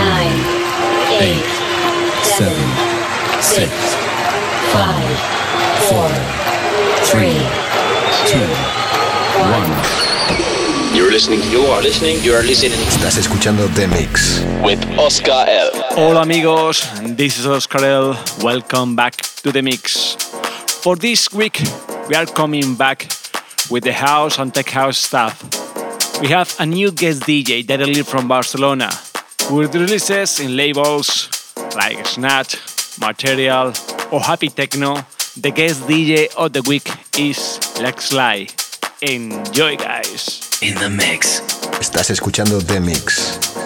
nine, eight, seven, six, five, four, three, two, one. You're listening, you are listening, you are listening Estás escuchando The Mix. with Oscar L. Hola amigos, this is Oscar L. Welcome back to the mix. For this week, we are coming back with the house and tech house stuff. We have a new guest DJ directly from Barcelona, with releases in labels like Snatch, Material, or Happy Techno. The guest DJ of the week is Lex Lie. Enjoy, guys. In the mix. Estás escuchando The Mix.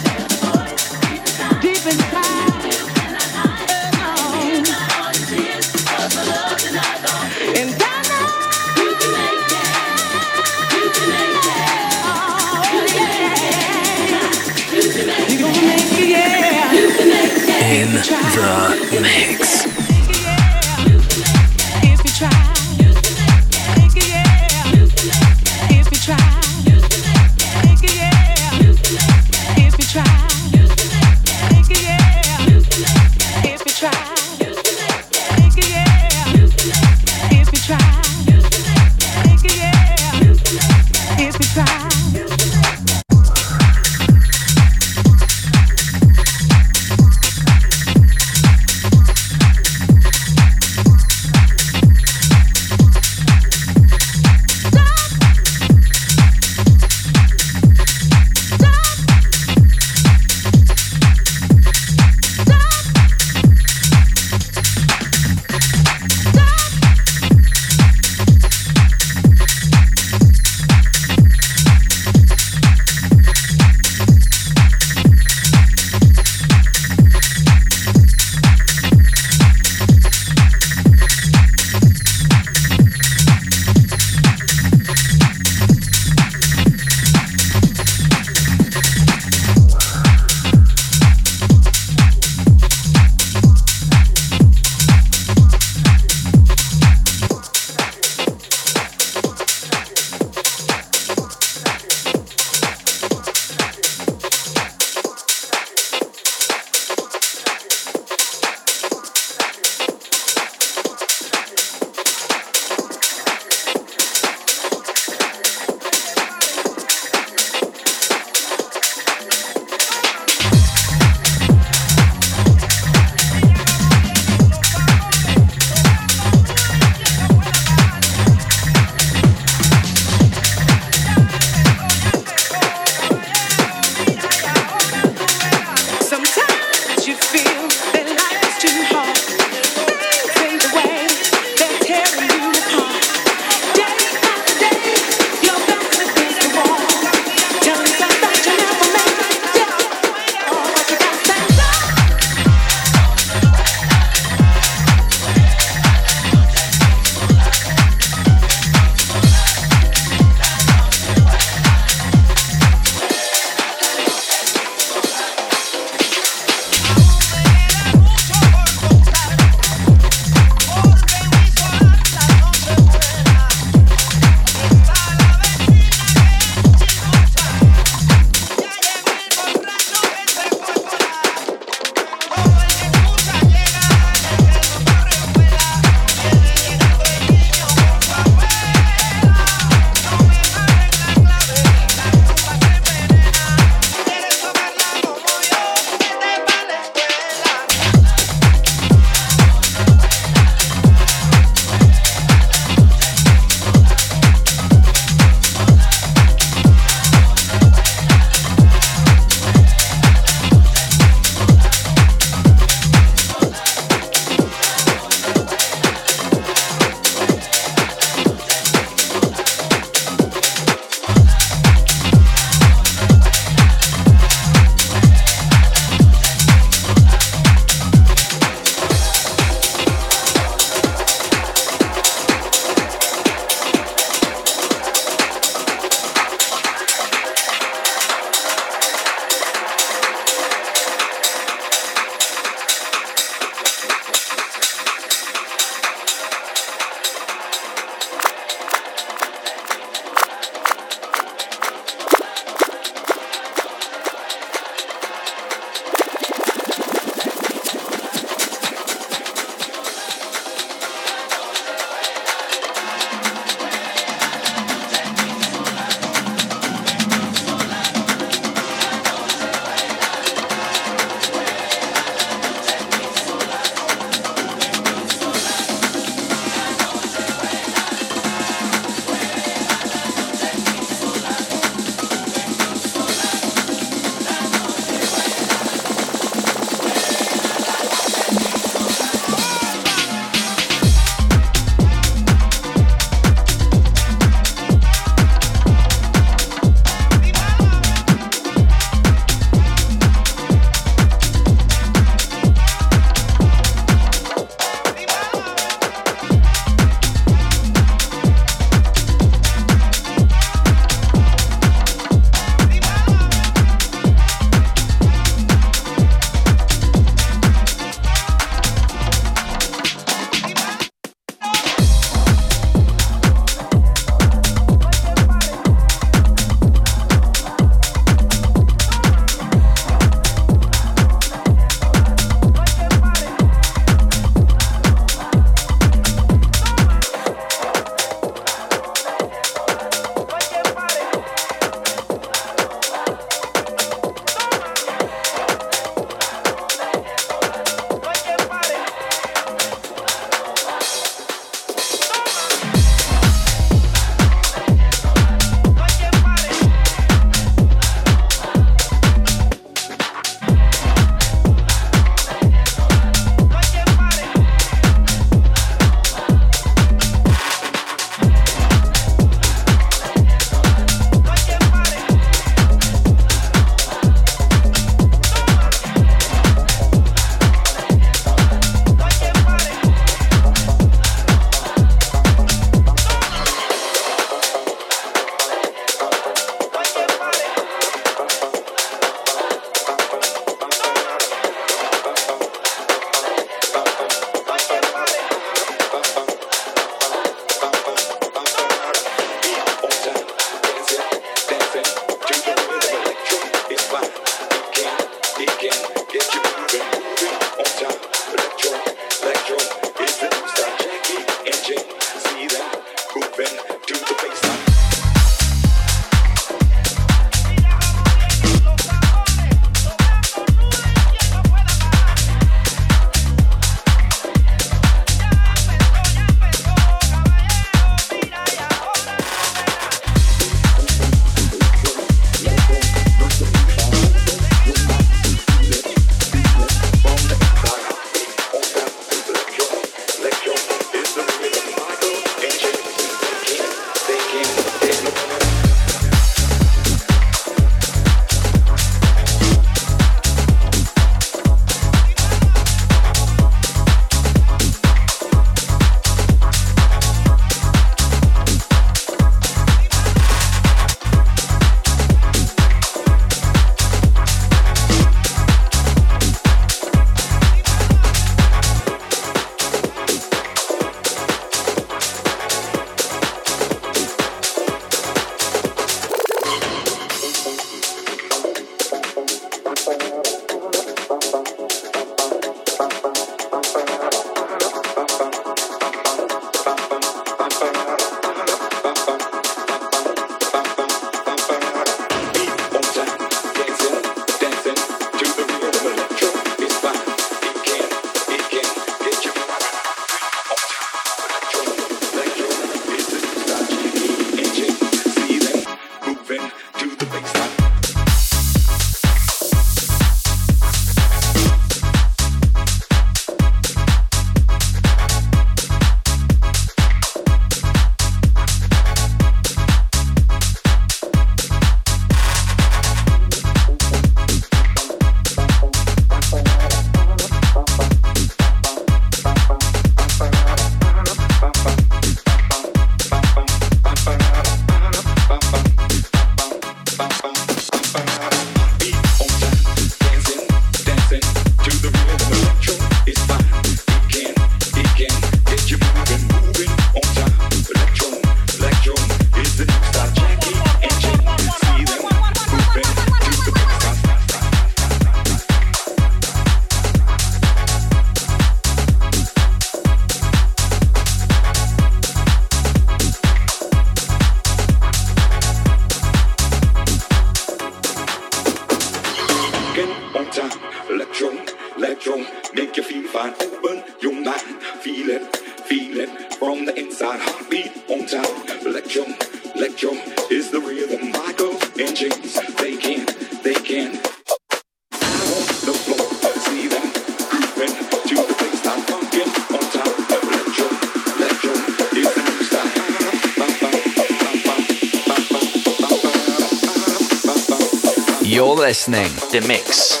Listening. The Mix.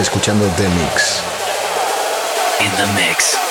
Escuchando The Mix. In the mix.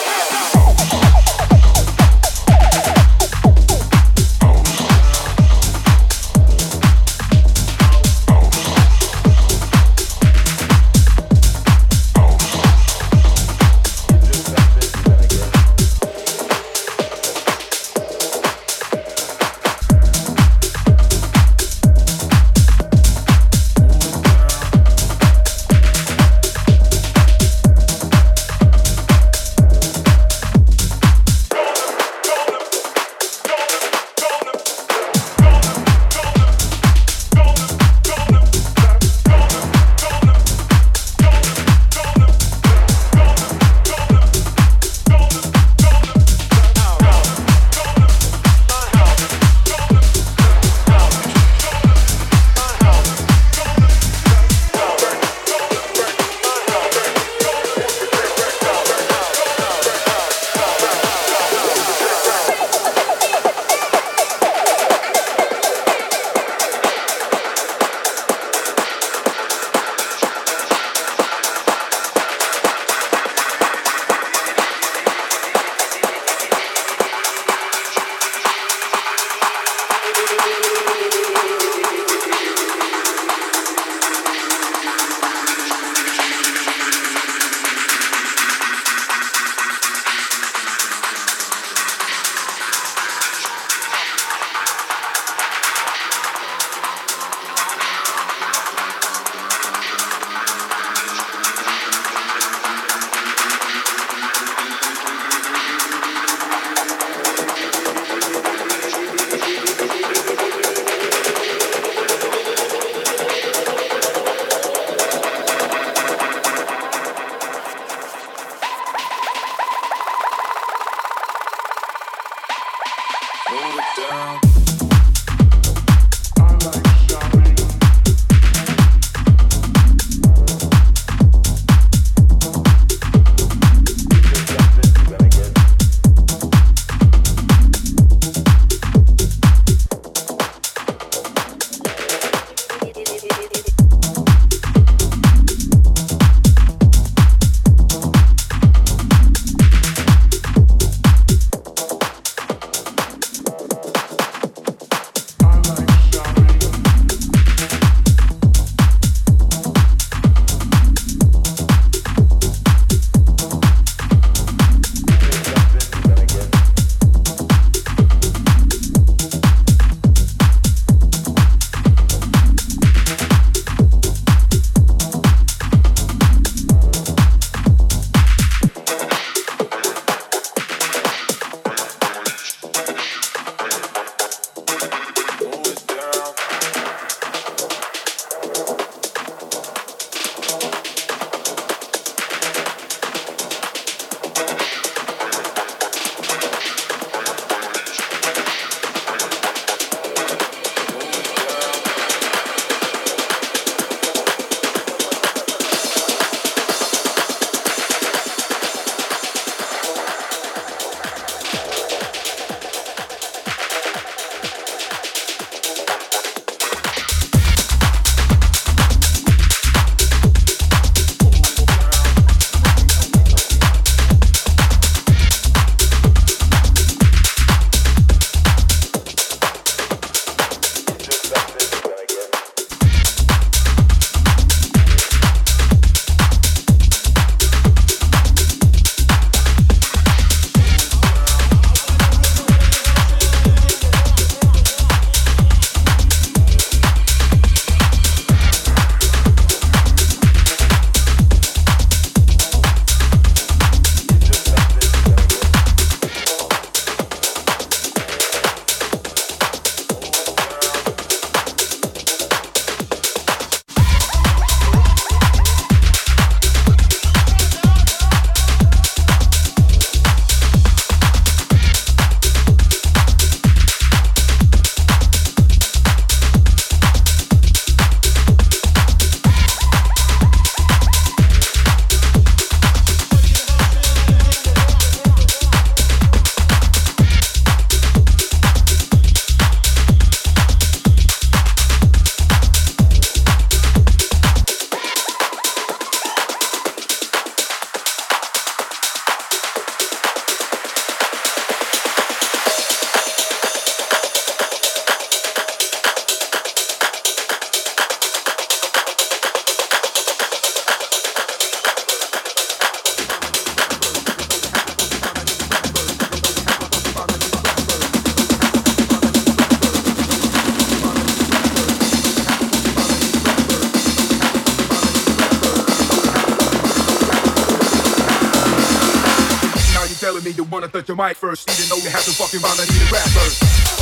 Wanna touch your mic first, even though you have to fucking volunteer to rap first.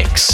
Mix.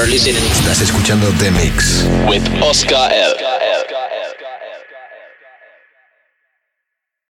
You're listening. You are listening. You are listening Estás escuchando The Mix. with Oscar L.